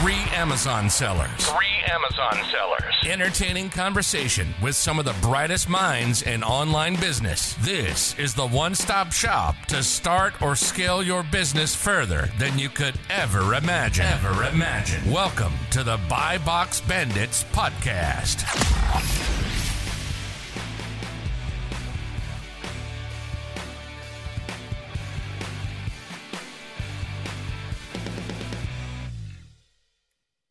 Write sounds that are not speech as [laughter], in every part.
Three Amazon sellers. Three Amazon sellers. Entertaining conversation with some of the brightest minds in online business. This is the one stop shop to start or scale your business further than you could ever imagine. Ever imagine. Welcome to the Buy Box Bandits podcast.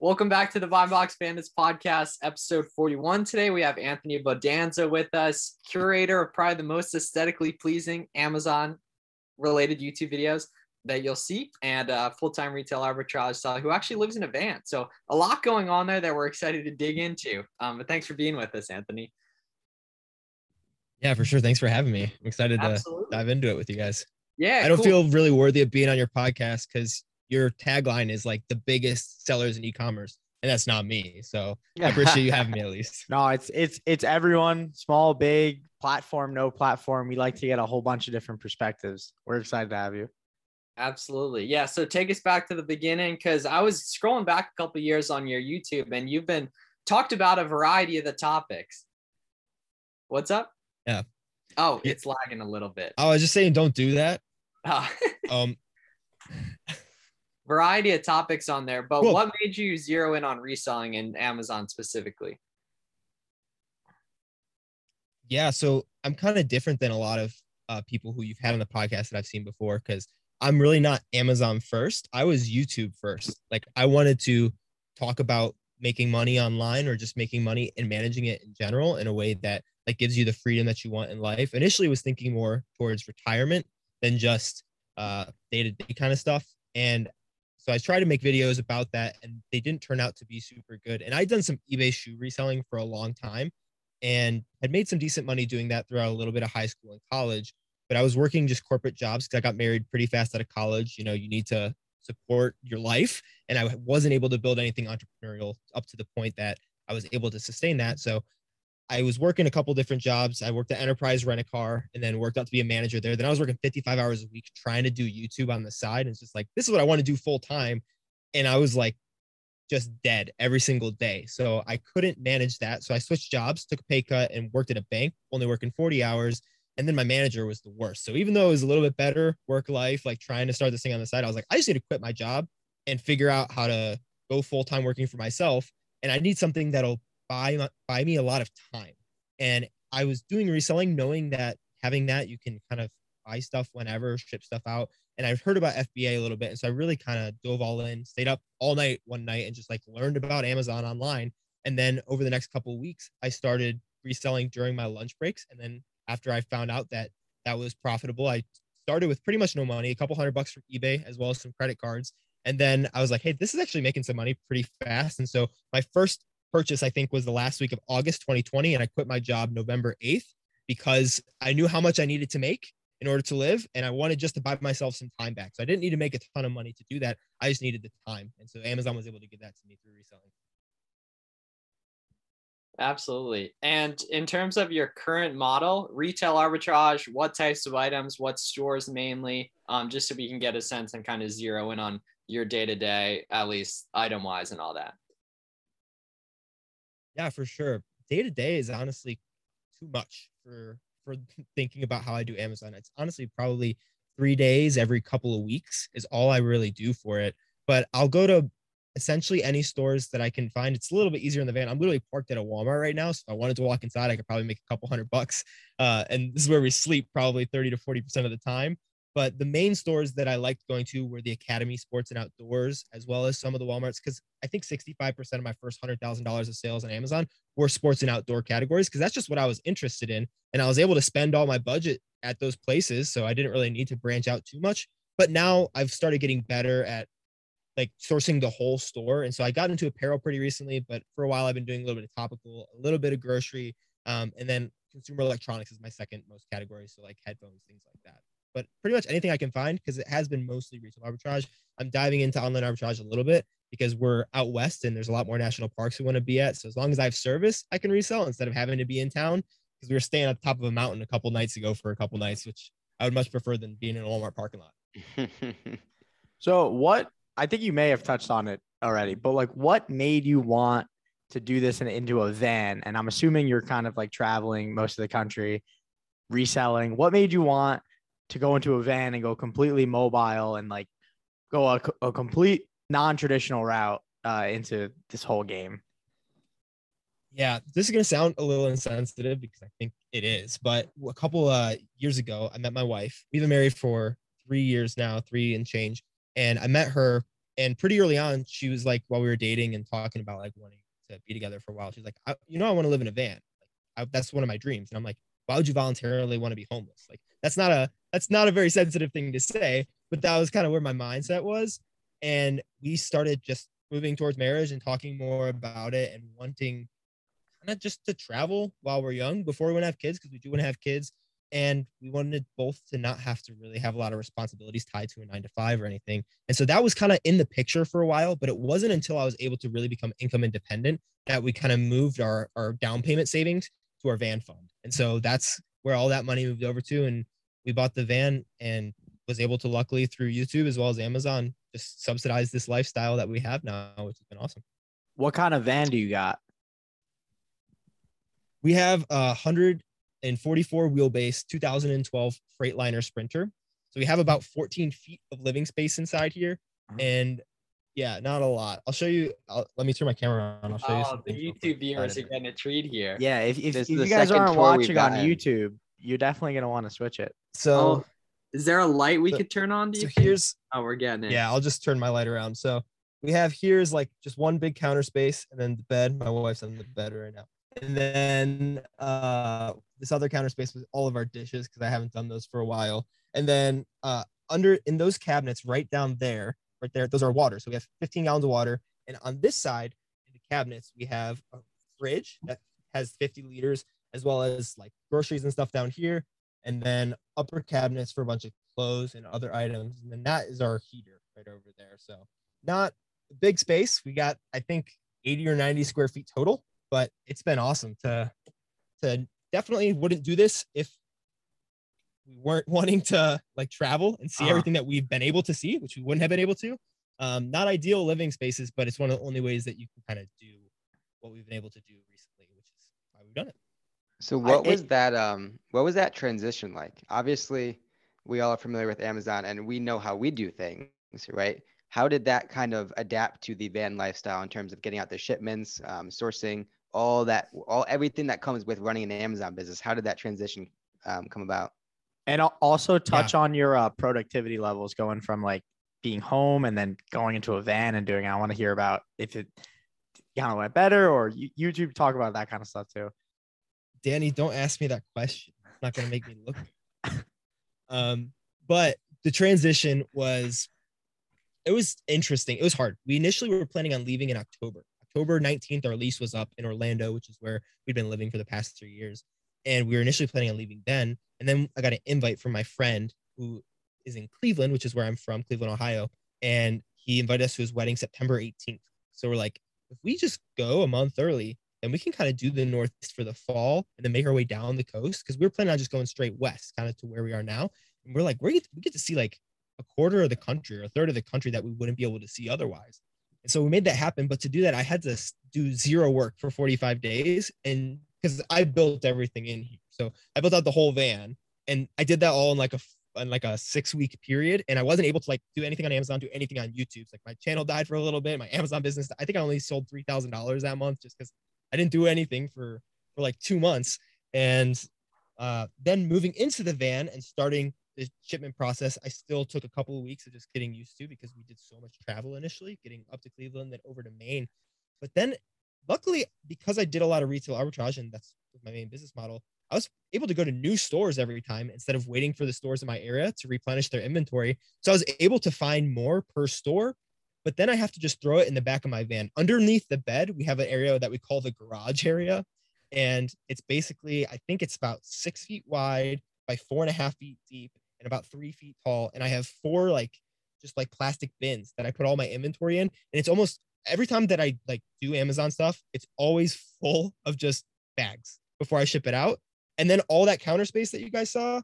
Welcome back to the Buy Box Bandits podcast, episode 41. Today we have Anthony Bodanza with us, curator of probably the most aesthetically pleasing Amazon related YouTube videos that you'll see, and uh, full time retail arbitrage seller who actually lives in a van. So, a lot going on there that we're excited to dig into. Um, but thanks for being with us, Anthony. Yeah, for sure. Thanks for having me. I'm excited Absolutely. to dive into it with you guys. Yeah, I don't cool. feel really worthy of being on your podcast because your tagline is like the biggest sellers in e-commerce, and that's not me. So I appreciate you [laughs] having me at least. No, it's it's it's everyone, small, big, platform, no platform. We like to get a whole bunch of different perspectives. We're excited to have you. Absolutely. Yeah. So take us back to the beginning because I was scrolling back a couple of years on your YouTube and you've been talked about a variety of the topics. What's up? Yeah. Oh, Yeah. it's lagging a little bit. I was just saying, don't do that. Uh, [laughs] Um, variety of topics on there, but Cool. what made you zero in on reselling in Amazon specifically? yeah. So I'm kind of different than a lot of uh, people who you've had on the podcast that I've seen before because I'm really not Amazon first. I was YouTube first. Like I wanted to talk about making money online or just making money and managing it in general in a way that like gives you the freedom that you want in life. Initially was thinking more towards retirement than just uh day-to-day kind of stuff. And so I tried to make videos about that and they didn't turn out to be super good. And I'd done some eBay shoe reselling for a long time and had made some decent money doing that throughout a little bit of high school and college. But I was working just corporate jobs because I got married pretty fast out of college. You know, you need to support your life. And I wasn't able to build anything entrepreneurial up to the point that I was able to sustain that. So I was working a couple different jobs. I worked at Enterprise Rent a Car and then worked out to be a manager there. Then I was working 55 hours a week trying to do YouTube on the side. And it's just like, this is what I want to do full time. And I was like, just dead every single day. So I couldn't manage that. So I switched jobs, took a pay cut, and worked at a bank, only working 40 hours. And then my manager was the worst. So even though it was a little bit better work life, like trying to start this thing on the side, I was like, I just need to quit my job and figure out how to go full time working for myself. And I need something that'll buy buy me a lot of time. And I was doing reselling, knowing that having that you can kind of buy stuff whenever, ship stuff out. And I've heard about FBA a little bit, and so I really kind of dove all in, stayed up all night one night, and just like learned about Amazon online. And then over the next couple of weeks, I started reselling during my lunch breaks. And then after I found out that that was profitable, I started with pretty much no money, a couple hundred bucks from eBay, as well as some credit cards. And then I was like, hey, this is actually making some money pretty fast. And so my first purchase, I think, was the last week of August 2020. And I quit my job November 8th because I knew how much I needed to make in order to live. And I wanted just to buy myself some time back. So I didn't need to make a ton of money to do that. I just needed the time. And so Amazon was able to give that to me through reselling. Absolutely. And in terms of your current model, retail arbitrage, what types of items, what stores mainly, um, just so we can get a sense and kind of zero in on your day to day, at least item wise and all that. Yeah, for sure. Day to day is honestly too much for for [laughs] thinking about how I do Amazon. It's honestly probably three days every couple of weeks is all I really do for it. But I'll go to essentially any stores that I can find. It's a little bit easier in the van. I'm literally parked at a Walmart right now. So if I wanted to walk inside, I could probably make a couple hundred bucks. Uh, and this is where we sleep probably 30 to 40% of the time. But the main stores that I liked going to were the Academy Sports and Outdoors, as well as some of the Walmarts, because I think 65% of my first $100,000 of sales on Amazon were sports and outdoor categories, because that's just what I was interested in. And I was able to spend all my budget at those places. So I didn't really need to branch out too much. But now I've started getting better at like sourcing the whole store. And so I got into apparel pretty recently, but for a while I've been doing a little bit of topical, a little bit of grocery, um, and then consumer electronics is my second most category. So like headphones, things like that. But pretty much anything I can find because it has been mostly retail arbitrage. I'm diving into online arbitrage a little bit because we're out west and there's a lot more national parks we want to be at. So as long as I have service, I can resell instead of having to be in town because we were staying at the top of a mountain a couple nights ago for a couple nights, which I would much prefer than being in a Walmart parking lot. [laughs] so what I think you may have touched on it already, but like what made you want to do this in, into a van? And I'm assuming you're kind of like traveling most of the country, reselling. What made you want to go into a van and go completely mobile and like go a, a complete non-traditional route uh, into this whole game? Yeah, this is gonna sound a little insensitive because I think it is. But a couple uh years ago, I met my wife. We've been married for three years now, three and change. And I met her, and pretty early on, she was like, while we were dating and talking about like wanting to be together for a while, she's like, you know, I want to live in a van. Like, I, that's one of my dreams. And I'm like, why would you voluntarily want to be homeless? Like, that's not a that's not a very sensitive thing to say, but that was kind of where my mindset was. And we started just moving towards marriage and talking more about it and wanting kind of just to travel while we're young before we want to have kids because we do want to have kids and we wanted both to not have to really have a lot of responsibilities tied to a nine to five or anything and so that was kind of in the picture for a while but it wasn't until i was able to really become income independent that we kind of moved our our down payment savings to our van fund and so that's where all that money moved over to and we bought the van and was able to luckily through youtube as well as amazon just subsidize this lifestyle that we have now which has been awesome What kind of van do you got? we have a 144 wheelbase 2012 Freightliner Sprinter. So we have about 14 feet of living space inside here, Mhm. and yeah, not a lot. I'll show you. I'll, let me turn my camera on. I'll show you. Oh, some the YouTube viewers are getting a treat here. Yeah, if, if, if you guys aren't watching on. YouTube, you're definitely gonna want to switch it. So, Oh, is there a light we so- could turn on? Do so you think? here's Oh, we're getting it. yeah. I'll just turn my light around. So we have here is like just one big counter space, and then the bed. My wife's on the bed right now, and then uh this other counter space with all of our dishes because I haven't done those for a while, and then uh under in those cabinets right down there, right there, those are water. So we have 15 gallons of water, and on this side in the cabinets we have a fridge that has 50 liters, as well as like groceries and stuff down here, and then upper cabinets for a bunch of clothes and other items. And then that is our heater right over there. So not a big space. We got, I think, 80 or 90 square feet total, but it's been awesome to to definitely wouldn't do this if we weren't [laughs] wanting to like travel and see Uh-huh. everything that we've been able to see, which we wouldn't have been able to. Um, not ideal living spaces, but it's one of the only ways that you can kind of do what we've been able to do recently, which is why we've done it. So I- what was it- that um what was that transition like? Obviously, we all are familiar with Amazon and we know how we do things, right? How did that kind of adapt to the van lifestyle in terms of getting out the shipments, um, sourcing, all that, all everything that comes with running an Amazon business? How did that transition um, come about? And al- also touch on your uh, productivity levels going from like being home and then going into a van and doing. I want to hear about if it kind of went better or you, YouTube talk about that kind of stuff too. Danny, don't ask me that question. It's not going to make me look. um, but the transition was, it was interesting. It was hard. We initially were planning on leaving in October. October 19th, our lease was up in Orlando, which is where we'd been living for the past three years. And we were initially planning on leaving then. And then I got an invite from my friend who is in Cleveland, which is where I'm from, Cleveland, Ohio. And he invited us to his wedding September 18th. So we're like, if we just go a month early, then we can kind of do the northeast for the fall and then make our way down the coast because we were planning on just going straight west, kind of to where we are now. And we're like, we get, we get to see like a quarter of the country or a third of the country that we wouldn't be able to see otherwise. And so we made that happen. But to do that, I had to do zero work for 45 days. And because I built everything in here. So I built out the whole van and I did that all in like a in like a six week period. And I wasn't able to like do anything on Amazon, do anything on YouTube. Like my channel died for a little bit. My Amazon business, I think I only sold $3,000 that month just because I didn't do anything for, for like two months. And uh, then moving into the van and starting the shipment process, I still took a couple of weeks of just getting used to because we did so much travel initially, getting up to Cleveland, then over to Maine. But then, luckily, because I did a lot of retail arbitrage and that's my main business model, I was able to go to new stores every time instead of waiting for the stores in my area to replenish their inventory. So I was able to find more per store. But then I have to just throw it in the back of my van. Underneath the bed, we have an area that we call the garage area. And it's basically, I think it's about six feet wide by four and a half feet deep and about three feet tall. And I have four like just like plastic bins that I put all my inventory in. And it's almost every time that I like do Amazon stuff, it's always full of just bags before I ship it out. And then all that counter space that you guys saw,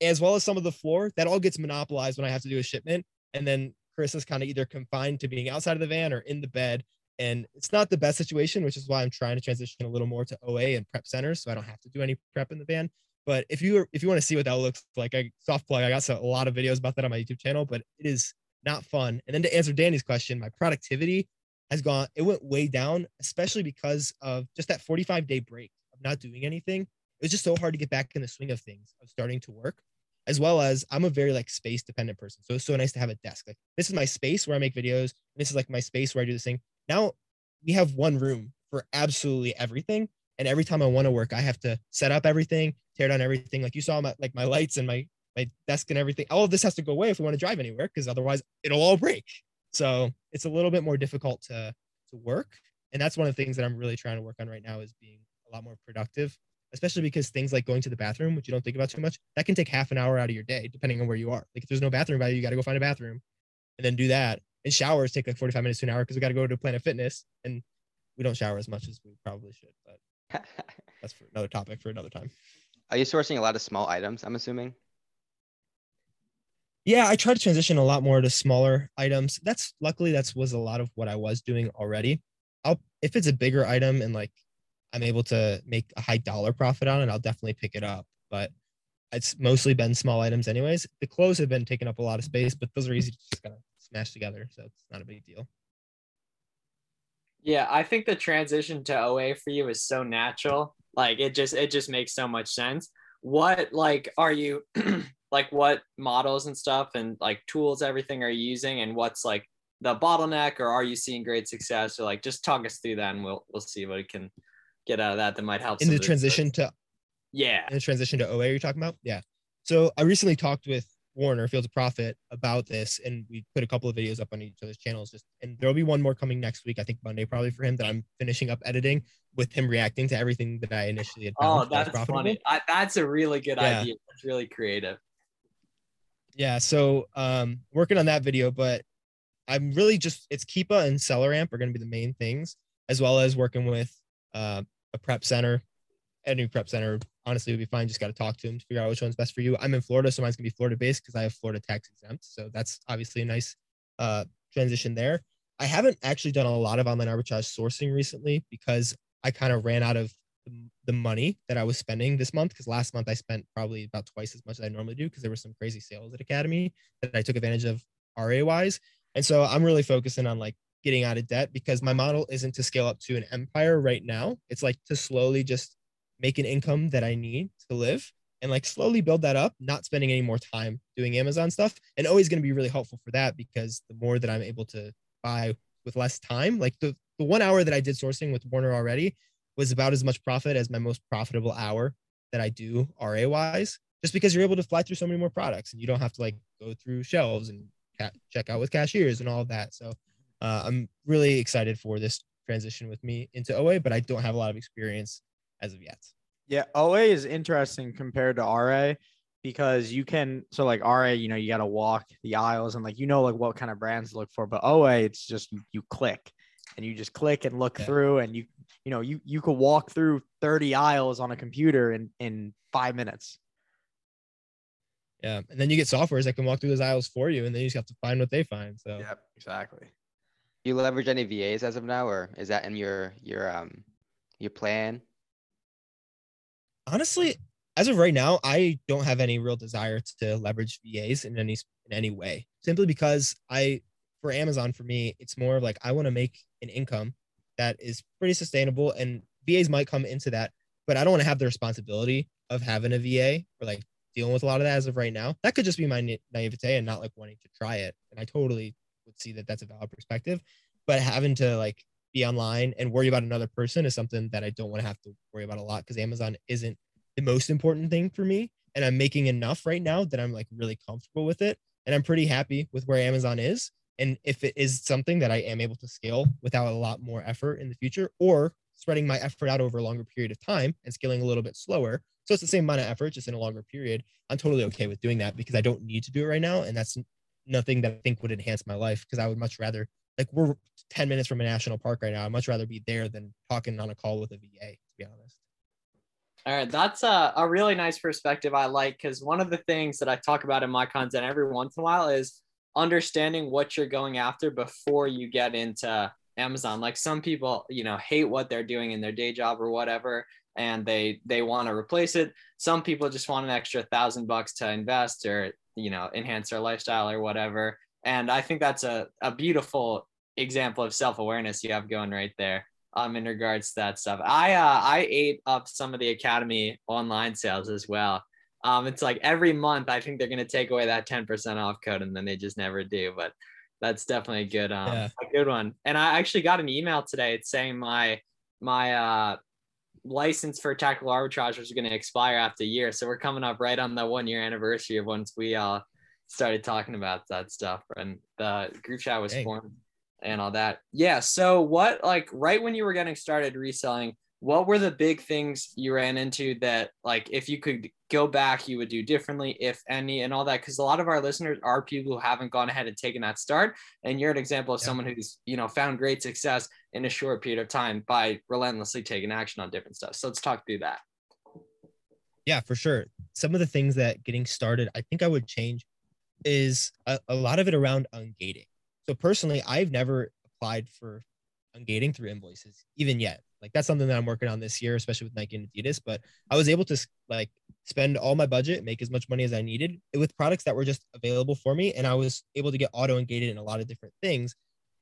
as well as some of the floor, that all gets monopolized when I have to do a shipment. And then Chris is kind of either confined to being outside of the van or in the bed. And it's not the best situation, which is why I'm trying to transition a little more to OA and prep centers, so I don't have to do any prep in the van. But if you if you want to see what that looks like, I soft plug. I got a lot of videos about that on my YouTube channel, but it is not fun. And then to answer Danny's question, my productivity has gone. It went way down, especially because of just that 45 day break of not doing anything. It was just so hard to get back in the swing of things, of starting to work, as well as I'm a very like space dependent person. So it's so nice to have a desk. Like this is my space where I make videos. this is like my space where I do this thing. Now we have one room for absolutely everything. And every time I want to work, I have to set up everything, tear down everything. Like you saw my like my lights and my my desk and everything. All of this has to go away if we want to drive anywhere, because otherwise it'll all break. So it's a little bit more difficult to to work. And that's one of the things that I'm really trying to work on right now is being a lot more productive, especially because things like going to the bathroom, which you don't think about too much, that can take half an hour out of your day, depending on where you are. Like if there's no bathroom by you, you got to go find a bathroom and then do that. And showers take like 45 minutes to an hour because we got to go to Planet Fitness and we don't shower as much as we probably should, but [laughs] that's for another topic for another time. Are you sourcing a lot of small items? I'm assuming. Yeah, I try to transition a lot more to smaller items. That's luckily that's was a lot of what I was doing already. I'll if it's a bigger item and like I'm able to make a high dollar profit on it, I'll definitely pick it up. But it's mostly been small items anyways. The clothes have been taking up a lot of space, but those are easy to just kind of smash together, so it's not a big deal. Yeah, I think the transition to OA for you is so natural. Like it just it just makes so much sense. What like are you [clears throat] like what models and stuff and like tools everything are you using and what's like the bottleneck or are you seeing great success or like just talk us through that and we'll we'll see what we can get out of that that might help in the transition to yeah in the transition to OA you're talking about yeah so I recently talked with Warner Fields of Profit about this, and we put a couple of videos up on each other's channels. Just and there'll be one more coming next week, I think Monday probably for him that I'm finishing up editing with him reacting to everything that I initially had. oh, that's funny. I, that's a really good yeah. idea. That's really creative yeah so um working on that video but i'm really just it's keepa and SellerAmp are going to be the main things as well as working with uh, a prep center any prep center. Honestly would be fine just got to talk to them to figure out which one's best for you. I'm in florida so mine's going to be florida based because i have florida tax exempt so that's obviously a nice uh, transition there. I haven't actually done a lot of online arbitrage sourcing recently because i kind of ran out of the money that I was spending this month because last month I spent probably about twice as much as I normally do because there were some crazy sales at Academy that I took advantage of RA wise. And so I'm really focusing on like getting out of debt because my model isn't to scale up to an empire right now. It's like to slowly just make an income that I need to live and like slowly build that up, not spending any more time doing Amazon stuff. And always going to be really helpful for that because the more that I'm able to buy with less time, like the, the one hour that I did sourcing with Warner already was about as much profit as my most profitable hour that I do RA wise, just because you're able to fly through so many more products and you don't have to like go through shelves and ca- check out with cashiers and all of that. So uh, I'm really excited for this transition with me into OA, but I don't have a lot of experience as of yet. Yeah, OA is interesting compared to RA because you can so like RA, you know, you got to walk the aisles and like you know like what kind of brands to look for, but OA it's just you, click and you just click and look yeah. through and you you know you you could walk through 30 aisles on a computer in in five minutes. Yeah and then you get softwares that can walk through those aisles for you and then you just have to find what they find so. Yeah exactly. You leverage any vas as of now or is that in your your um your plan? Honestly as of right now i don't have any real desire to leverage vas in any in any way simply because i for amazon for me it's more of like i want to make an income that is pretty sustainable. And VAs might come into that, but I don't want to have the responsibility of having a VA or like dealing with a lot of that as of right now. That could just be my naivete and not like wanting to try it. And I totally would see that that's a valid perspective. But having to like be online and worry about another person is something that I don't want to have to worry about a lot because Amazon isn't the most important thing for me. And I'm making enough right now that I'm like really comfortable with it. And I'm pretty happy with where Amazon is and if it is something that I am able to scale without a lot more effort in the future, or spreading my effort out over a longer period of time and scaling a little bit slower. So it's the same amount of effort, just in a longer period. I'm totally okay with doing that because I don't need to do it right now. And that's nothing that I think would enhance my life because I would much rather, like, we're 10 minutes from a national park right now. I'd much rather be there than talking on a call with a VA, to be honest. All right, that's a, a really nice perspective I like because one of the things that I talk about in my content every once in a while is understanding what you're going after before you get into Amazon. Like some people, you know, hate what they're doing in their day job or whatever, and they they want to replace it. Some people just want an extra thousand bucks to invest or you know enhance their lifestyle or whatever. And I think that's a, a beautiful example of self-awareness you have going right there um in regards to that stuff. I uh I ate up some of the academy online sales as well. Um it's like every month I think they're gonna take away that 10% off code and then they just never do. But that's definitely a good um Yeah. a good one. And I actually got an email today. It's saying my my uh license for tactical arbitrage was going to expire after a year. So we're coming up right on the one year anniversary of once we uh started talking about that stuff and the group chat was Dang. formed and all that. Yeah. So what like right when you were getting started reselling, what were the big things you ran into that like if you could go back you would do differently if any and all that? Because a lot of our listeners are people who haven't gone ahead and taken that start and you're an example of Yeah. someone who's you know found great success in a short period of time by relentlessly taking action on different stuff. So let's talk through that. Yeah for sure. Some of the things that getting started i think i would change is a, a lot of it around ungating. So personally i've never applied for ungating through invoices even yet like that's something that i'm working on this year especially with nike and adidas but i was able to like spend all my budget make as much money as i needed with products that were just available for me and i was able to get auto ungated in a lot of different things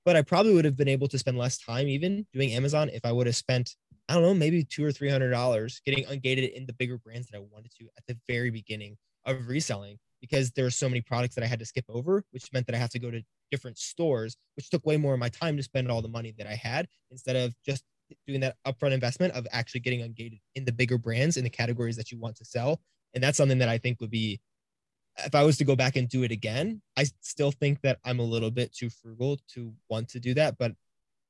but i probably would have been able to spend less time even doing amazon if i would have spent I don't know, maybe two or three hundred dollars getting ungated in the bigger brands that I wanted to at the very beginning of reselling because there were so many products that I had to skip over, which meant that I have to go to different stores, which took way more of my time to spend all the money that I had instead of just doing that upfront investment of actually getting ungated in the bigger brands in the categories that you want to sell. And that's something that I think would be if I was to go back and do it again, I still think that I'm a little bit too frugal to want to do that. But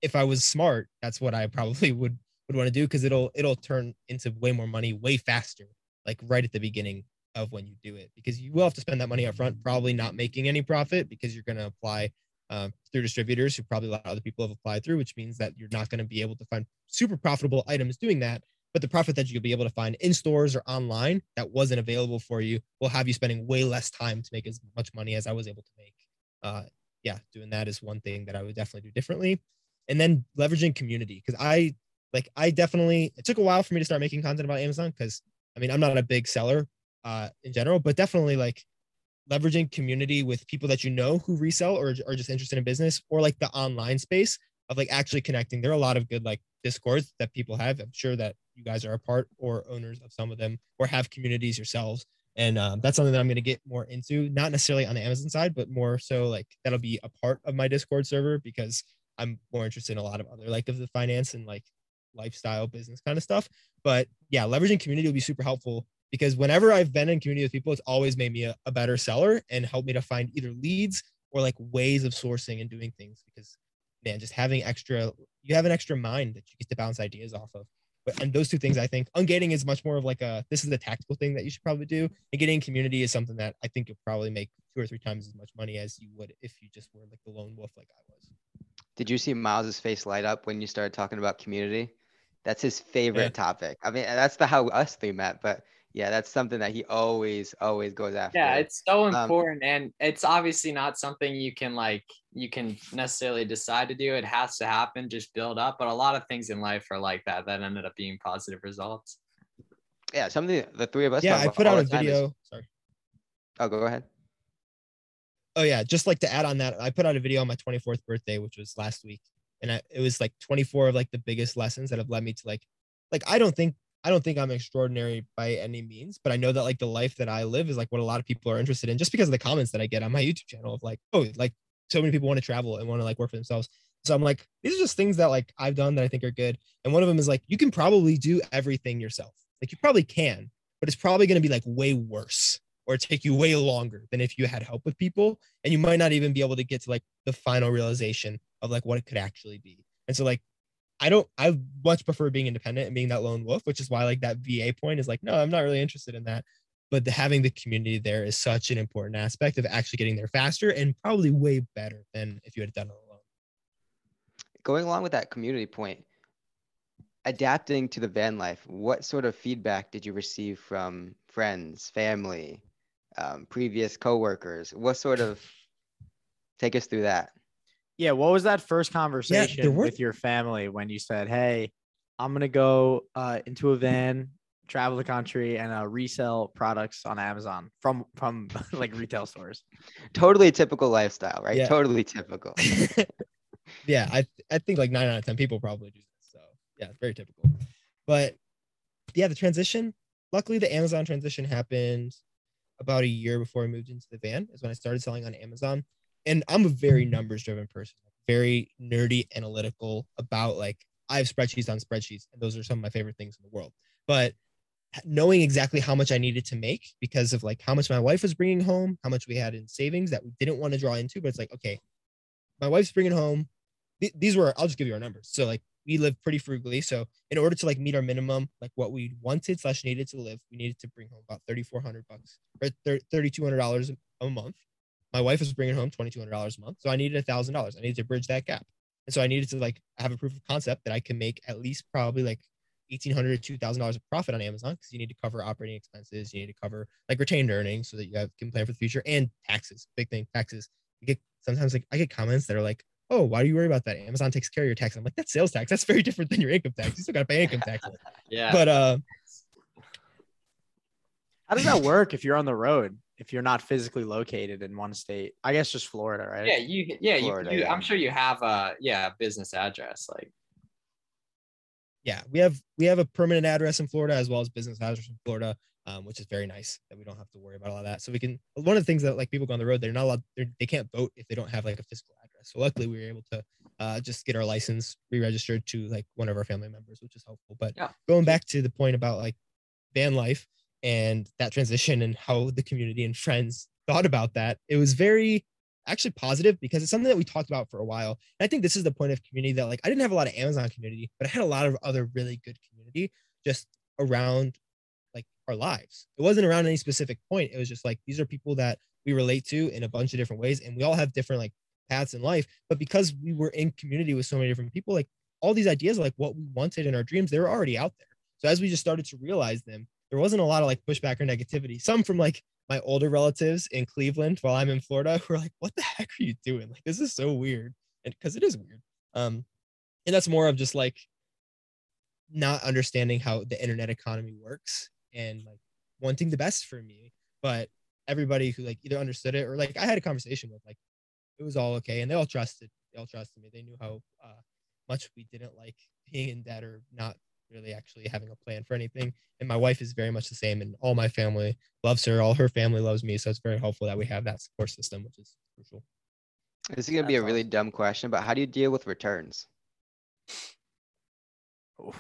if I was smart, that's what I probably [laughs] would would want to do because it'll it'll turn into way more money way faster, like right at the beginning of when you do it. Because you will have to spend that money up front, probably not making any profit because you're going to apply um, through distributors who probably a lot of other people have applied through, which means that you're not going to be able to find super profitable items doing that. But the profit that you'll be able to find in stores or online that wasn't available for you will have you spending way less time to make as much money as I was able to make. Uh, yeah, doing that is one thing that I would definitely do differently. And then leveraging community because I like I definitely it took a while for me to start making content about Amazon because I mean I'm not a big seller uh in general, but definitely like leveraging community with people that you know who resell or are just interested in business or like the online space of like actually connecting. There are a lot of good like discords that people have. I'm sure that you guys are a part or owners of some of them or have communities yourselves. And um, that's something that I'm going to get more into, not necessarily on the Amazon side, but more so like that'll be a part of my Discord server because I'm more interested in a lot of other like of the finance and like lifestyle business kind of stuff. But yeah, leveraging community will be super helpful because whenever I've been in community with people, it's always made me a, a better seller and helped me to find either leads or like ways of sourcing and doing things because man, just having extra, you have an extra mind that you get to bounce ideas off of. But and those two things, I think, ungating is much more of like a this is a tactical thing that you should probably do, and getting community is something that I think you'll probably make two or three times as much money as you would if you just were like the lone wolf like I was. Did you see Miles's face light up when you started talking about community? That's his favorite topic. I mean, that's the how us three met, but yeah, that's something that he always, always goes after. yeah it's so Um, important and it's obviously not something you can like you can necessarily decide to do it has to happen just build up but a lot of things in life are like that that ended up being positive results yeah, something the three of us. yeah, I put out a the time is- video. Sorry. oh, go ahead. Oh yeah, just like to add on that, I put out a video on my 24th birthday, which was last week, and I, it was like 24 of like the biggest lessons that have led me to like, like I don't think I don't think I'm extraordinary by any means, but I know that like the life that I live is like what a lot of people are interested in, just because of the comments that I get on my YouTube channel of like, oh, like so many people want to travel and want to like work for themselves. So I'm like, these are just things that like I've done that I think are good, and one of them is like you can probably do everything yourself, like you probably can, but it's probably going to be like way worse or take you way longer than if you had help with people. And you might not even be able to get to like the final realization of like what it could actually be. And so like i don't i much prefer being independent and being that lone wolf which is why like that va point is like no i'm not really interested in that but the, having the community there is such an important aspect of actually getting there faster and probably way better than if you had done it alone Going along with that community point, adapting to the van life, what sort of feedback did you receive from friends, family, um, previous coworkers? What sort of Take us through that. Yeah, what was that first conversation were- with your family when you said, "Hey, I'm gonna go uh, into a van, travel the country, and uh, resell products on Amazon from from [laughs] like retail stores"? Totally typical lifestyle, right? Yeah. Totally typical. [laughs] yeah, I I think like nine out of ten people probably do this. So yeah, it's very typical. But yeah, the transition. Luckily, the Amazon transition happened about a year before I moved into the van. Is when I started selling on Amazon, and I'm a very numbers driven person, very nerdy, analytical about like I have spreadsheets on spreadsheets, and those are some of my favorite things in the world. But knowing exactly how much I needed to make because of like how much my wife was bringing home, how much we had in savings that we didn't want to draw into, but it's like okay, my wife's bringing home th- these were I'll just give you our numbers. So like we live pretty frugally. So in order to like meet our minimum, like what we wanted slash needed to live, we needed to bring home about thirty four hundred bucks or thirty two hundred dollars a month. My wife was bringing home twenty two hundred dollars a month, so I needed a thousand dollars. I needed to bridge that gap, and so I needed to like have a proof of concept that I can make at least probably like eighteen hundred to two thousand dollars of profit on Amazon because you need to cover operating expenses, you need to cover like retained earnings so that you have, can plan for the future and taxes. Big thing, taxes. You get sometimes like I get comments that are like, oh, why do you worry about that? Amazon takes care of your tax. I'm like, that's sales tax. That's very different than your income tax. You still got to pay income tax. [laughs] Yeah. But uh, How does that work if you're on the road? If you're not physically located in one state, I guess just Florida, right? yeah, you yeah, you, Florida, you yeah. I'm sure you have a yeah, business address. Like yeah, we have we have a permanent address in Florida as well as business address in Florida, um, which is very nice that we don't have to worry about all that. So we can. One of the things that like people go on the road, they're not allowed. They're, they can't vote if they don't have like a physical address. So luckily, we were able to uh, just get our license re-registered to like one of our family members, which is helpful. But Yeah. going back to the point about like van life and that transition and how the community and friends thought about that, it was very actually positive because it's something that we talked about for a while. And I think this is the point of community that like I didn't have a lot of Amazon community, but I had a lot of other really good community just around like our lives. It wasn't around any specific point. It was just like these are people that we relate to in a bunch of different ways and we all have different like paths in life, but because we were in community with so many different people, like all these ideas like what we wanted in our dreams, they were already out there. So as we just started to realize them, there wasn't a lot of like pushback or negativity. Some from like my older relatives in Cleveland while I'm in Florida who are like, what the heck are you doing? Like, this is so weird. And because it is weird. Um, and that's more of just like not understanding how the internet economy works and like wanting the best for me. But everybody who like either understood it or like I had a conversation with like it was all okay and they all trusted they all trusted me. They knew how uh, much we didn't like being in debt or not really actually having a plan for anything. And my wife is very much the same, and all my family loves her. All her family loves me, so it's very helpful that we have that support system, which is crucial. This is gonna be a That's really awesome. dumb question, but how do you deal with returns?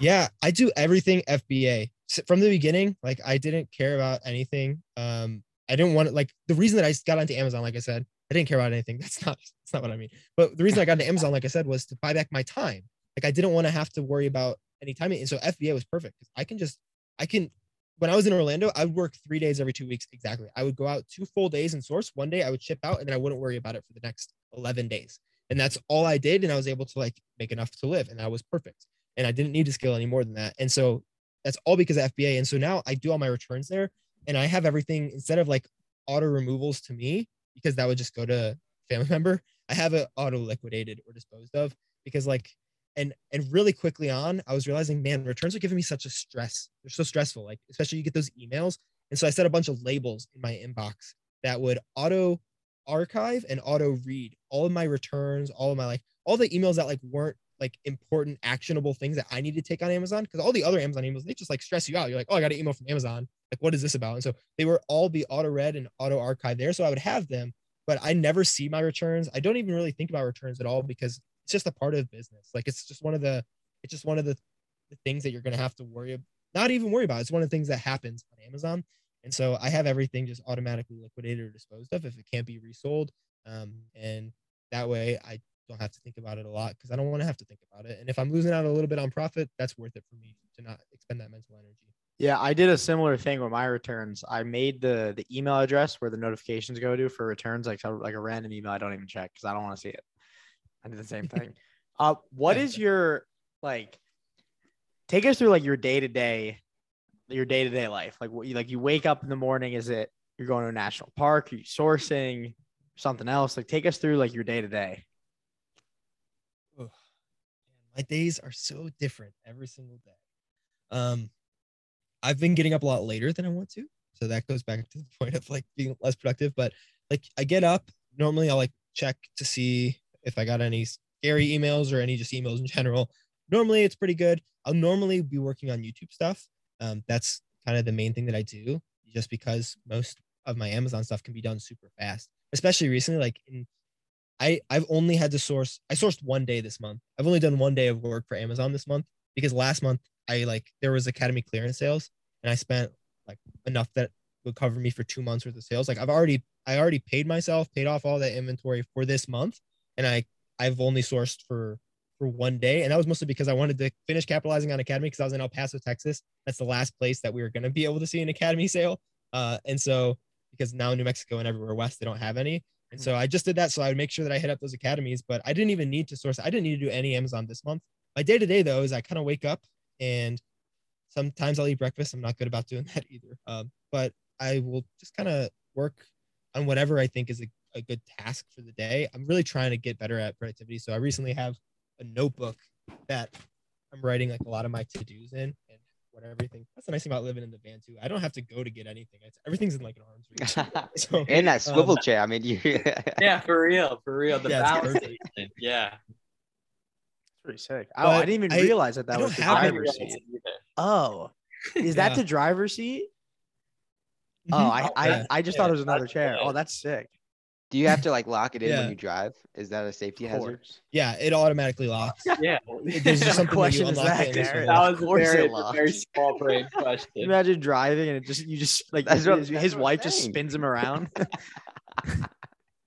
Yeah, I do everything FBA S- from the beginning. Like I didn't care about anything. Um, I didn't want to like the reason that I got onto Amazon, like I said, I didn't care about anything. [laughs] That's not that's not what I mean. But the reason I got into Amazon, like I said, was to buy back my time. Like I didn't want to have to worry about any time. And so FBA was perfect because I can just I can when I was in Orlando, I would work three days every two weeks exactly. I would go out two full days and source. One day I would ship out, and then I wouldn't worry about it for the next eleven days. And that's all I did, and I was able to like make enough to live, and that was perfect. And I didn't need to scale any more than that. And so that's all because of FBA. And so now I do all my returns there, and I have everything instead of like auto removals to me because that would just go to family [laughs] member. I have it auto liquidated or disposed of because like and and really quickly on, I was realizing, man, returns are giving me such a stress. They're so stressful. Like especially you get those emails, and so I set a bunch of labels in my inbox that would auto archive and auto read all of my returns, all of my like all the emails that like weren't like important actionable things that I need to take on Amazon because all the other Amazon emails they just like stress you out. You're like, oh, I got an email from Amazon. Like, what is this about? And so they were all be auto read and auto archive there. So I would have them, but I never see my returns. I don't even really think about returns at all because it's just a part of business. Like it's just one of the it's just one of the, the things that you're gonna have to worry ab- not even worry about. It's one of the things that happens on Amazon. And so I have everything just automatically liquidated or disposed of if it can't be resold. Um, and that way I don't have to think about it a lot because I don't want to have to think about it. And if I'm losing out a little bit on profit, that's worth it for me to not expend that mental energy. Yeah, I did a similar thing with my returns. I made the the email address where the notifications go to for returns, like like a random email I don't even check because I don't want to see it. I did the same [laughs] thing. uh, what is [laughs] your like? Take us through like your day to day, your day to day life. Like what you like you wake up in the morning. Is it you're going to a national park? Are you sourcing? something else? Like take us through like your day to day. My days are so different every single day. Um, I've been getting up a lot later than I want to, so that goes back to the [laughs] point of like being less productive. But like I get up normally, I'll like check to see if I got any scary emails or any just emails in general. Normally, it's pretty good. I'll normally be working on YouTube stuff. Um, that's kind of the main thing that I do, just because most of my Amazon stuff can be done super fast. Especially recently, like in I I've only had to source. I sourced one day this month. I've only done one day of work for Amazon this month because last month I like there was Academy clearance sales and I spent like enough that would cover me for two months worth of sales. Like I've already I already paid myself, paid off all that inventory for this month, and I I've only sourced for for one day, and that was mostly because I wanted to finish capitalizing on Academy because I was in El Paso, Texas. That's the last place that we were going to be able to see an Academy sale, uh, and so because now New Mexico and everywhere west they don't have any, and so I just did that so I would make sure that I hit up those academies. But I didn't even need to source. I didn't need to do any Amazon this month. My day to day though is I kind of wake up and sometimes I'll eat breakfast. I'm not good about doing [laughs] that either. Um, but I will just kind of work on whatever I think is a, a good task for the day. I'm really trying to get better at productivity. So I recently have a notebook that I'm writing like a lot of my to dos in and what everything. That's the nice thing about living in the van too. I don't have to go to get anything. It's, everything's in like an arm's reach. [laughs] So In that swivel um, chair. I mean, you. [laughs] Yeah, for real, for real. The Yeah, it's balance perfect. station. Yeah. Pretty sick. Oh, I didn't even I- realize that that was the I any driver's seat. it. Oh, is that Yeah. the driver's seat? Oh, Mhm. I, I, I just Yeah, thought it was another chair. Oh, that's sick. Do you have to like lock it in Yeah. when you drive? Is that a safety hazard? yeah, it automatically locks. [laughs] Yeah. There's just [laughs] something that question you is unlock that, it and it's Garrett? unlocked. That was a very, a very small brain [laughs] question. Imagine driving and it just you just like That's what- his, that's his wife just spins him around.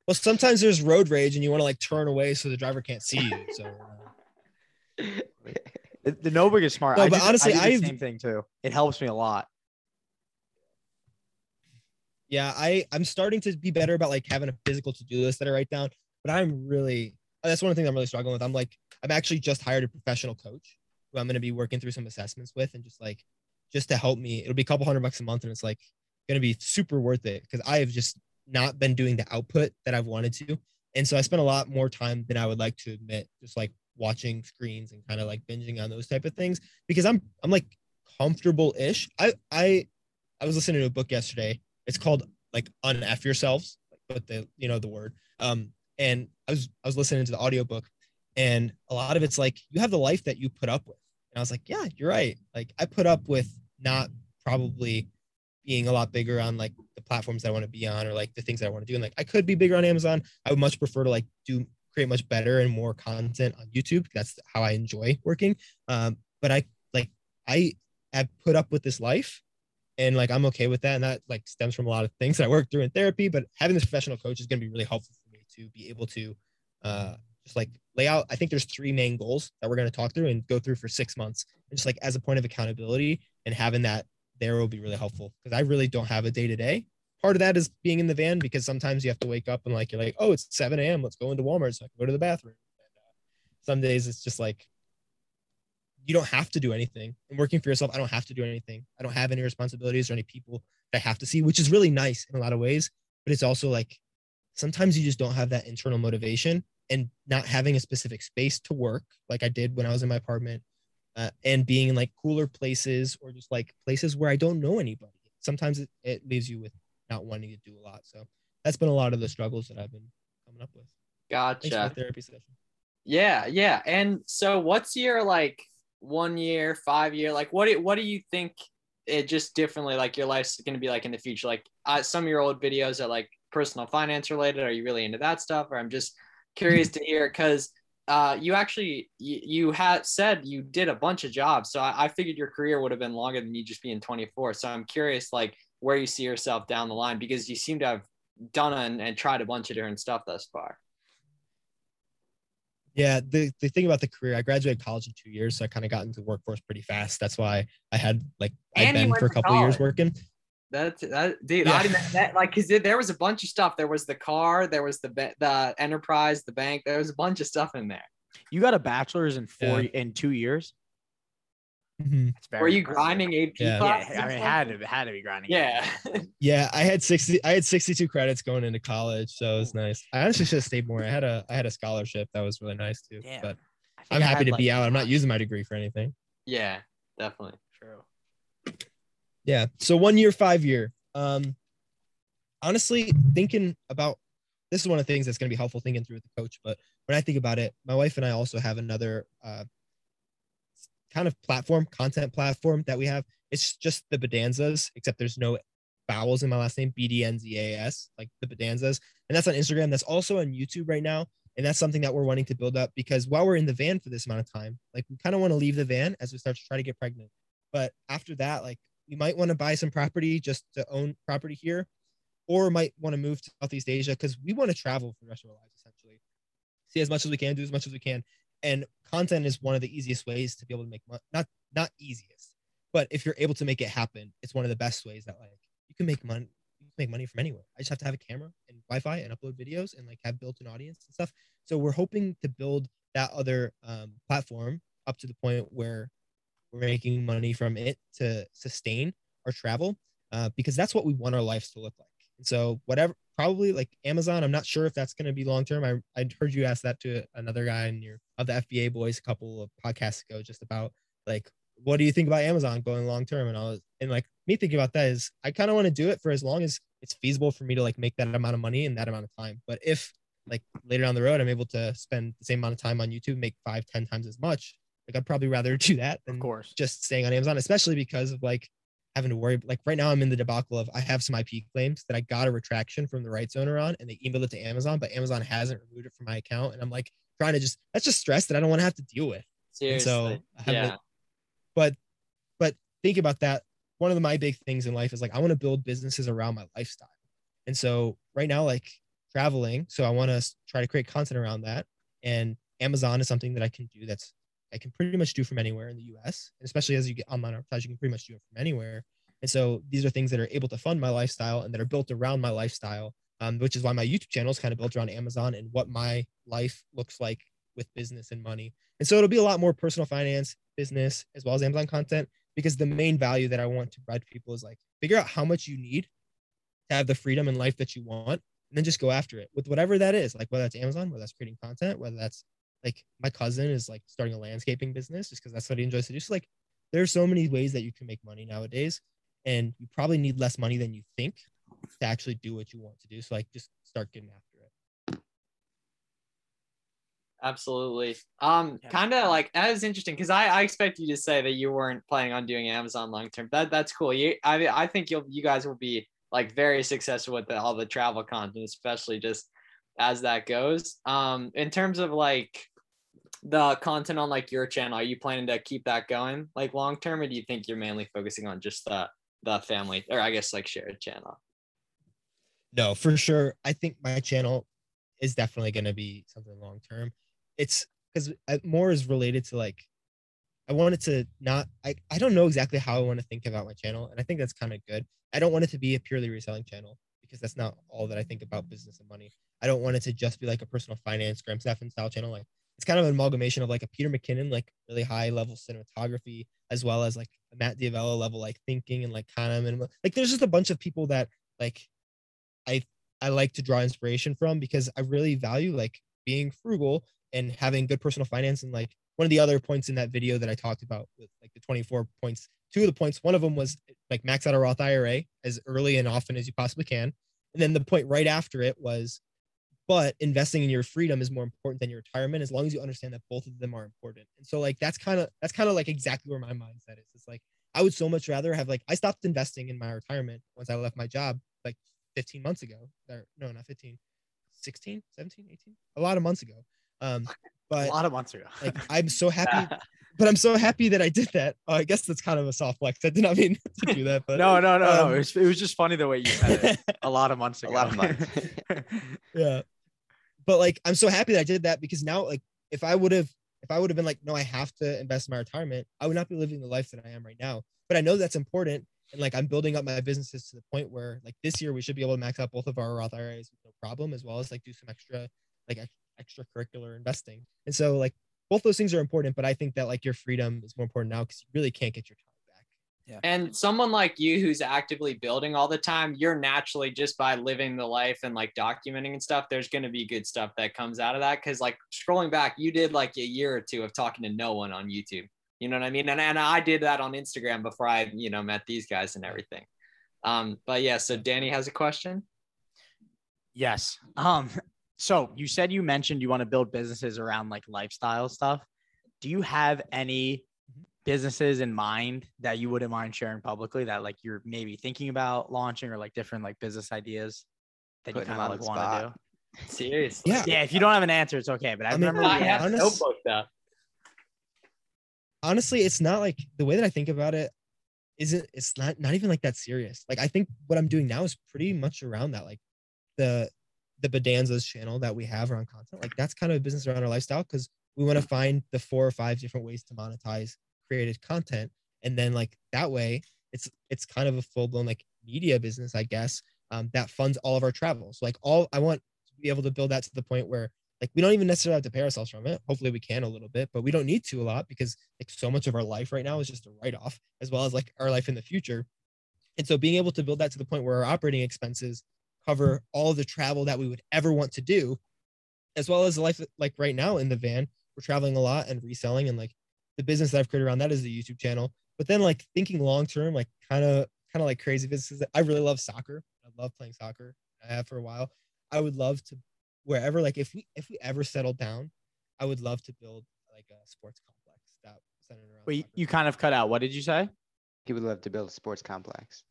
Well, sometimes there's road rage and you want to like turn away so the driver can't see you. So uh, the, the notebook is smart. No, I but just, honestly, I do the I've- same thing too. It helps me a lot. Yeah, I I'm starting to be better about like having a physical to do list that I write down. But I'm really that's one of the things I'm really struggling with. I'm like I'm actually just hired a professional coach who I'm going to be working through some assessments with and just like just to help me. It'll be a couple hundred bucks a month and it's like going to be super worth it because I have just not been doing the output that I've wanted to. And so I spent a lot more time than I would like to admit, just like watching screens and kind of like binging on those type of things because I'm I'm like comfortable ish. I I I was listening to a book yesterday. It's called like unf yourselves, but the you know the word. Um, and I was I was listening to the audiobook and a lot of it's like you have the life that you put up with. And I was like, yeah, you're right. Like I put up with not probably being a lot bigger on like the platforms that I want to be on or like the things that I want to do. And like I could be bigger on Amazon. I would much prefer to like do create much better and more content on YouTube. That's how I enjoy working. Um, but I like I have put up with this life and like I'm okay with that. And that like stems from a lot of things that I work through in therapy. But having this professional coach is gonna be really helpful for me to be able to uh just like lay out. I think there's three main goals that we're gonna talk through and go through for six months. And just like as a point of accountability and having that there will be really helpful because I really don't have a day to day. Part of that is being in the van because sometimes you have to wake up and like you're like, oh, it's 7 a.m. Let's go into Walmart so I can go to the bathroom. And, uh, some days it's just like you don't have to do anything. And working for yourself, I don't have to do anything. I don't have any responsibilities or any people that I have to see, which is really nice in a lot of ways. But it's also like sometimes you just don't have that internal motivation and not having a specific space to work like I did when I was in my apartment uh, and being in like cooler places or just like places where I don't know anybody. Sometimes it, it leaves you with not wanting to do a lot. So that's been a lot of the struggles that I've been coming up with. Thanks for Gotcha. the therapy session. Yeah, yeah. And so what's your like one year, five year, like what do what do you think it just differently like your life's gonna be like in the future? Like uh, some of your old videos are like personal finance related. Are you really into that stuff? Or I'm just curious to hear because uh, you actually you, you had said you did a bunch of jobs. So I, I figured your career would have been longer than you just being 24. So I'm curious like where you see yourself down the line because you seem to have done and, and tried a bunch of different stuff thus far. Yeah, the, the thing about the career, I graduated college in two years, so I kind of got into the workforce pretty fast. That's why I had like I've been for a couple of years working. That's that, dude. Yeah. I didn't that like because there was a bunch of stuff. There was the car, there was the ba- the enterprise, the bank. There was a bunch of stuff in there. You got a bachelor's in four Yeah. in two years. Mhm. Were you grinding AP Yeah. Yeah. I mean, it had to had to be grinding. Yeah. [laughs] Yeah, I had 60 I had 62 credits going into college, so it was nice. I honestly should have stayed more. I had a I had a scholarship that was really nice too. Damn. But I think I'm happy had, to like, be out. I'm not using my degree for anything. yeah, definitely. True. Yeah. So one year, five year. Um honestly, thinking about this is one of the things that's gonna be helpful thinking through with the coach. But when I think about it, my wife and I also have another uh kind of platform, content platform that we have. It's just the Bedanzas, except there's no vowels in my last name, B D N Z A S, like the Bedanzas. And that's on Instagram. That's also on YouTube right now. And that's something that we're wanting to build up because while we're in the van for this amount of time, like we kind of want to leave the van as we start to try to get pregnant. But after that, like we might want to buy some property just to own property here, or might want to move to Southeast Asia because we want to travel for the rest of our lives, essentially. See as much as we can, do as much as we can. And content is one of the easiest ways to be able to make money. Not not easiest, but if you're able to make it happen, it's one of the best ways that like you can make money. Make money from anywhere. I just have to have a camera and Wi-Fi and upload videos and like have built-in audience and stuff. So we're hoping to build that other um, platform up to the point where we're making money from it to sustain our travel uh, because that's what we want our lives to look like. And so whatever, probably like Amazon, I'm not sure if that's going to be long term. I I heard you ask that to another guy in your of the FBA boys a couple of podcasts ago, just about like what do you think about Amazon going long term? And I was and like me thinking about that is I kind of want to do it for as long as it's feasible for me to like make that amount of money in that amount of time. But if like later down the road I'm able to spend the same amount of time on YouTube, make five, ten times as much, like I'd probably rather [laughs] do that than Of course. just staying on Amazon, especially because of like having to worry. Like right now, I'm in the debacle of I have some IP claims that I got a retraction from the rights owner on, and they emailed it to Amazon, but Amazon hasn't removed it from my account, and I'm like trying to just that's just stress that I don't want to have to deal with. And so yeah. but but think about that. One of my big things in life is like I want to build businesses around my lifestyle, and so right now like traveling, so I want to try to create content around that, and Amazon is something that I can do that's I can pretty much do from anywhere in the US, and especially as you get online arbitrage, you can pretty much do it from anywhere. And so these are things that are able to fund my lifestyle and that are built around my lifestyle, um, which is why my YouTube channel is kind of built around Amazon and what my life looks like with business and money. And so it'll be a lot more personal finance, business, as well as Amazon content, because the main value that I want to provide to people is like figure out how much you need to have the freedom in life that you want, and then just go after it with whatever that is, like whether that's Amazon, whether that's creating content, whether that's like my cousin is like starting a landscaping business just because that's what he enjoys to do. So like there's so many ways that you can make money nowadays, and you probably need less money than you think to actually do what you want to do. So like just start getting after it. Absolutely. Um, Yeah. kind of like that is interesting because I, I expect you to say that you weren't planning on doing Amazon long term. That that's cool. You I I think you'll you guys will be like very successful with the, all the travel content, especially just as that goes. Um, in terms of like the content on like your channel, are you planning to keep that going like long term, or do you think you're mainly focusing on just the the family or I guess like shared channel? No, for sure. I think my channel is definitely going to be something long term. It's because more is related to like, I wanted to not, I, I don't know exactly how I want to think about my channel. And I think that's kind of good. I don't want it to be a purely reselling channel because that's not all that I think about business and money. I don't want it to just be like a personal finance, Graham Stephan style channel. Like, it's kind of an amalgamation of like a Peter McKinnon, like really high level cinematography, as well as like a Matt D'Avella level, like thinking and like kind of minimal. Like, there's just a bunch of people that like I I like to draw inspiration from because I really value like being frugal and having good personal finance and like one of the other points in that video that I talked about with like the 24 points two of the points one of them was like max out a Roth IRA as early and often as you possibly can and then the point right after it was but investing in your freedom is more important than your retirement as long as you understand that both of them are important. And so like that's kind of that's kind of like exactly where my mindset is. It's like I would so much rather have like I stopped investing in my retirement once I left my job like 15 months ago or no not 15 16 17 18 a lot of months ago. Um a lot of months ago. like i'm so happy [laughs] but i'm so happy that i did that oh, i guess that's kind of a soft flex i did not mean [laughs] to do that but no, no, no, no. um, It was, it was just funny the way you said it. A lot of months [laughs] ago. A lot of months. yeah but like i'm so happy that i did that because now like if i would have if i would have been like no i have to invest in my retirement i would not be living the life that i am right now but i know that's important and like i'm building up my businesses to the point where like this year we should be able to max out both of our roth iras with no problem as well as like do some extra like extracurricular investing and so like both those things are important, but I think that like your freedom is more important now because you really can't get your time back. Yeah. And someone like you who's actively building all the time, you're naturally just by living the life and like documenting and stuff, there's going to be good stuff that comes out of that. Cause like scrolling back, you did like a year or two of talking to no one on YouTube. You know what I mean? And, and I did that on Instagram before I, you know, met these guys and everything. Um, but yeah, so Danny has a question. Yes. Um, so you said you mentioned you want to build businesses around like lifestyle stuff. Do you have any businesses in mind that you wouldn't mind sharing publicly that like you're maybe thinking about launching or like different like business ideas that you kind of like want to do? Seriously. Yeah. Yeah, if you don't have an answer, it's okay. But I, I mean, remember I we have had- a honest- notebook though. honestly, it's not like the way that I think about it isn't it's not not even like that serious. Like I think what I'm doing now is pretty much around that. Like the the Bedanzas channel that we have around content, like that's kind of a business around our lifestyle because we want to find the four or five different ways to monetize created content. And then like that way it's it's kind of a full-blown like media business, I guess, um, that funds all of our travels. Like all I want to be able to build that to the point where like we don't even necessarily have to pay ourselves from it. Hopefully we can a little bit, but we don't need to a lot because like so much of our life right now is just a write-off as well as like our life in the future. And so being able to build that to the point where our operating expenses cover all the travel that we would ever want to do, as well as the life like right now in the van, we're traveling a lot and reselling and like the business that I've created around that is the YouTube channel. But then like thinking long term, like kind of kind of like crazy businesses. I really love soccer. I love playing soccer. I have for a while. I would love to wherever like if we if we ever settle down, I would love to build like a sports complex that centered around. Wait, soccer. you kind of cut out. What did you say? He would love to build a sports complex.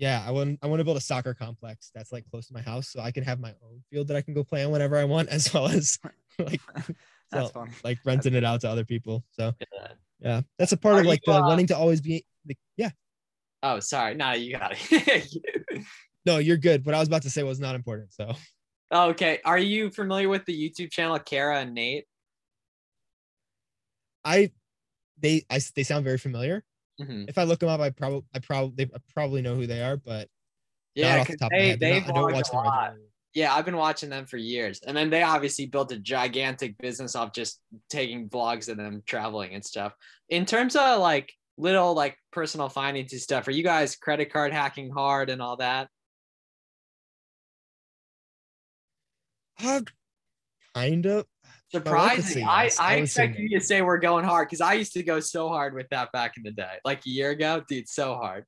Yeah, I want I want to build a soccer complex that's like close to my house, so I can have my own field that I can go play on whenever I want, as well as [laughs] [laughs] like [laughs] That's so, funny. like renting it out to other people. So Yeah. yeah, that's a part Are of like you, the uh, wanting to always be. Like, yeah, Oh, sorry. No, you got it. no, you're good. What I was about to say was not important. So okay. Are you familiar with the YouTube channel Kara and Nate? I, they, I, they sound very familiar. Mhm. If I look them up, I probably, I probably, I probably know who they are, but Yeah, the they head. They're not- I don't vlogged watch a them lot. regularly. Yeah, I've been watching them for years, and then they obviously built a gigantic business off just taking vlogs of them traveling and stuff. In terms of like little like personal finances stuff, are you guys credit card hacking hard and all that? Uh, kind of. I would say Surprising. I. I, I expect you to say we're going hard because I used to go so hard with that back in the day, like a year ago, dude, so hard.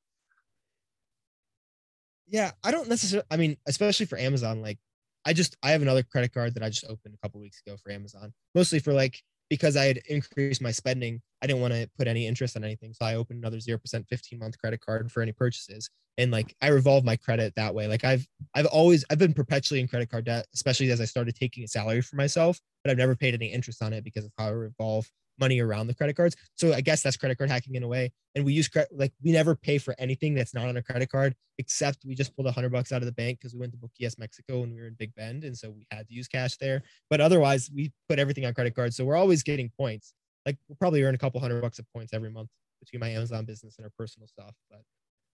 Yeah, I don't necessarily. I mean, especially for Amazon, like I just I have another credit card that I just opened a couple weeks ago for Amazon, mostly for like because I had increased my spending. I didn't want to put any interest on anything, so I opened another zero percent fifteen month credit card for any purchases, and like I revolve my credit that way. Like I've I've always I've been perpetually in credit card debt, especially as I started taking a salary for myself, but I've never paid any interest on it because of how I revolve money around the credit cards. So I guess that's credit card hacking in a way. And we use credit like we never pay for anything that's not on a credit card, except we just pulled a hundred bucks out of the bank because we went to Boquillas Mexico when we were in Big Bend, and so we had to use cash there. But otherwise, we put everything on credit cards, so we're always getting points. Like we'll probably earn a couple hundred bucks of points every month between my Amazon business and our personal stuff. But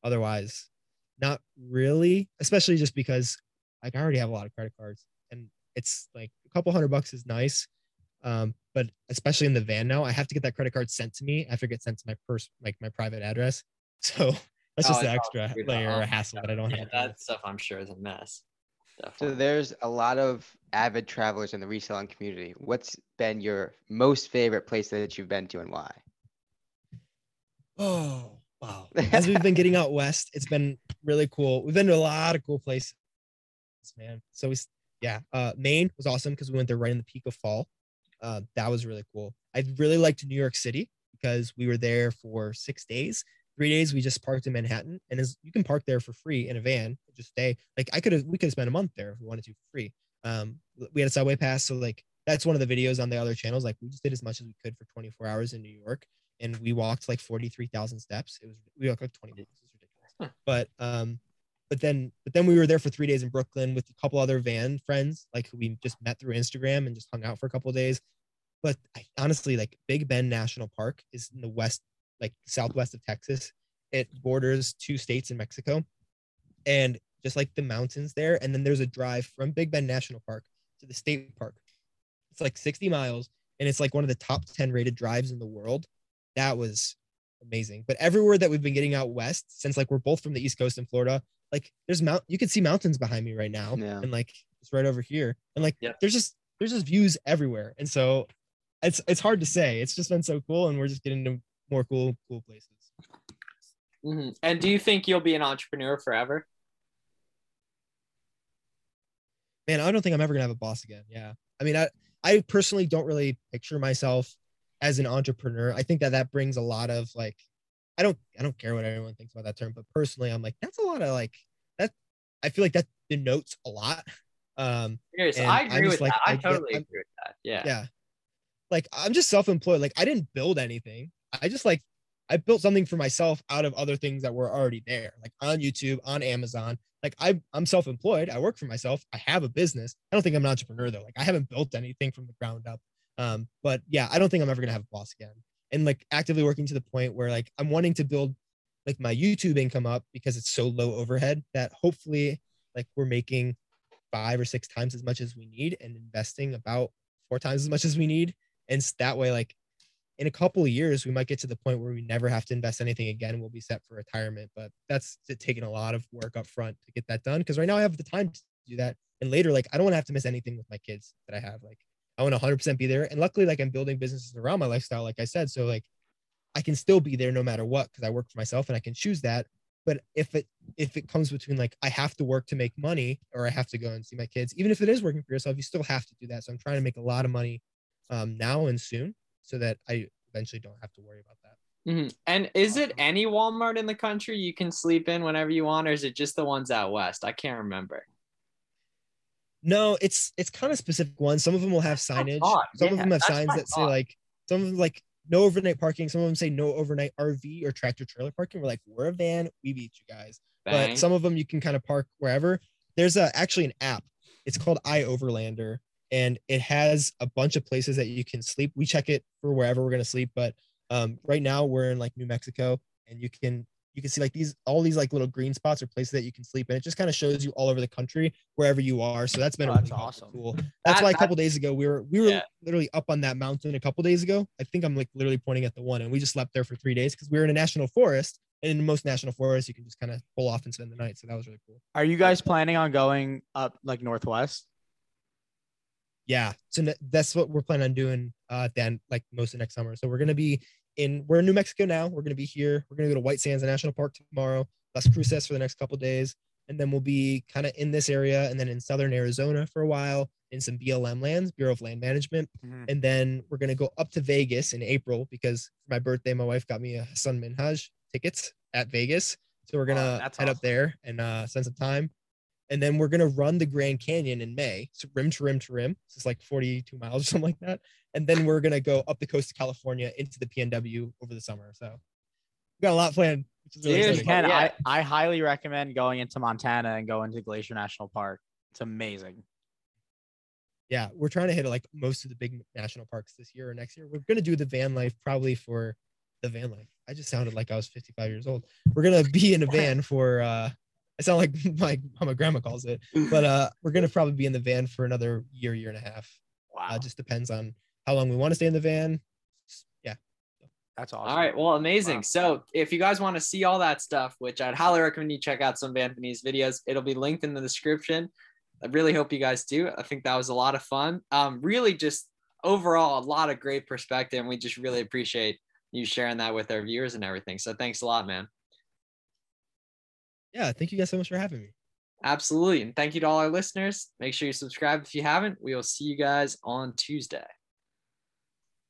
otherwise, not really. Especially just because like I already have a lot of credit cards, and it's like a couple hundred bucks is nice. Um, but especially in the van now, I have to get that credit card sent to me. I have to get sent to my purse, like my private address. [laughs] So that's Oh, just it's an extra layer up. of hassle that I don't Yeah, have. to deal with. that stuff I'm sure is a mess. So there's a lot of avid travelers in the reselling community. What's been your most favorite place that you've been to and why? [sighs] Oh, wow. As we've been getting [laughs] out west, it's been really cool. We've been to a lot of cool places, man. So we, yeah, uh, Maine was awesome because we went there right in the peak of fall. Uh, that was really cool. I really liked New York City because we were there for six days. Three days we just parked in Manhattan, and as you can park there for free in a van, just stay. Like I could have, we could have spent a month there if we wanted to for free. Um, we had a subway pass, so like that's one of the videos on the other channels. Like we just did as much as we could for 24 hours in New York, and we walked like 43,000 steps. It was we walked like 20 minutes. It was ridiculous. But um, but then but then we were there for three days in Brooklyn with a couple other van friends, like who we just met through Instagram and just hung out for a couple days. But I, honestly, like Big Bend National Park is in the west, like southwest of Texas. It borders two states in Mexico, and just like the mountains there. And then there's a drive from Big Bend National Park to the state park. It's like 60 miles, and it's like one of the top 10 rated drives in the world. That was amazing. But everywhere that we've been getting out west, since like we're both from the East Coast in Florida, like there's mount you can see mountains behind me right now. Yeah. And like it's right over here. And like Yep. there's just there's just views everywhere. And so it's it's hard to say. It's just been so cool and we're just getting to more cool, cool places. Mhm. And do you think you'll be an entrepreneur forever? man, I don't think I'm ever gonna have a boss again. Yeah, I mean, I I personally don't really picture myself as an entrepreneur. I think that that brings a lot of like, I don't I don't care what anyone thinks about that term, but personally, I'm like that's a lot of like that. I feel like that denotes a lot. Um, Serious. And I agree with like, that. I I totally I'm- agree with that. Yeah. yeah, like I'm just self-employed. Like I didn't build anything. I just like I built something for myself out of other things that were already there, like on YouTube, on Amazon. Like I, I'm self-employed. I work for myself. I have a business. I don't think I'm an entrepreneur though. Like I haven't built anything from the ground up. Um, but yeah, I don't think I'm ever gonna have a boss again. And like actively working to the point where like I'm wanting to build like my YouTube income up because it's so low overhead that hopefully like we're making five or six times as much as we need and investing about four times as much as we need. And that way, like in a couple of years, we might get to the point where we never have to invest anything again. We'll be set for retirement. But that's taking a lot of work up front to get that done. Cause right now I have the time to do that. And later, like I don't want to have to miss anything with my kids that I have. Like I want to 100% be there. And luckily, like I'm building businesses around my lifestyle, like I said. So like I can still be there no matter what because I work for myself and I can choose that. But if it if it comes between like I have to work to make money or I have to go and see my kids, even if it is working for yourself, you still have to do that. So I'm trying to make a lot of money um, now and soon so that I eventually don't have to worry about that. Mhm. And is it any Walmart in the country you can sleep in whenever you want, or is it just the ones out west? I can't remember. No, it's it's kind of specific ones. Some of them will have signage. Some of them have signs that say like some of them like no overnight parking. Some of them say no overnight RV or tractor trailer parking. We're like, we're a van, we beat you guys. Bang. but some of them you can kind of park wherever. There's a, actually an app. It's called iOverlander, and it has a bunch of places that you can sleep. We check it for wherever we're gonna sleep, but um, right now we're in like New Mexico, and you can you can see like these all these like little green spots or places that you can sleep, and it just kind of shows you all over the country wherever you are. So that's been Oh, a really awesome. tool. That's That- why a that- couple days ago we were we were Yeah. literally up on that mountain a couple days ago. I think I'm like literally pointing at the one, and we just slept there for three days because we were in a national forest. And in most national forests, you can just kind of pull off and spend the night. So that was really cool. Are you guys planning on going up like northwest? Yeah. So that's what we're planning on doing uh then like most of next summer. So we're gonna be in we're in New Mexico now. We're gonna be here. We're gonna go to White Sands National Park tomorrow, Las Cruces for the next couple days. And then we'll be kind of in this area and then in southern Arizona for a while in some BLM lands, Bureau of Land Management. Mhm. And then we're gonna go up to Vegas in April because for my birthday, my wife got me Hasan Minhaj tickets at Vegas. So we're gonna head awesome. up there and uh spend some time. And then we're gonna run the Grand Canyon in May. So rim to rim to rim. So it's like 42 miles [laughs] or something like that. And then we're gonna go up the coast of California into the PNW over the summer. So we got a lot planned. Which is really Dude, You exciting. can. yeah. I, I highly recommend going into Montana and going to Glacier National Park. It's amazing. yeah, we're trying to hit like most of the big national parks this year or next year. We're gonna do the van life probably for the van life. I just sounded like I was 55 years old. We're gonna be in a [laughs] van for uh I sound like [laughs] my how my grandma calls it, but uh we're gonna probably be in the van for another year, year and a half. Wow. Uh, just depends on how long we want to stay in the van. Yeah. That's awesome. All right. Well, amazing. Wow. So if you guys want to see all that stuff, which I'd highly recommend you check out some of Anthony's videos, it'll be linked in the description. I really hope you guys do. I think that was a lot of fun. Um, really just overall a lot of great perspective. And we just really appreciate you sharing that with our viewers and everything. So thanks a lot, man. Yeah, thank you guys so much for having me. Absolutely. And thank you to all our listeners. Make sure you subscribe if you haven't. We will see you guys on Tuesday.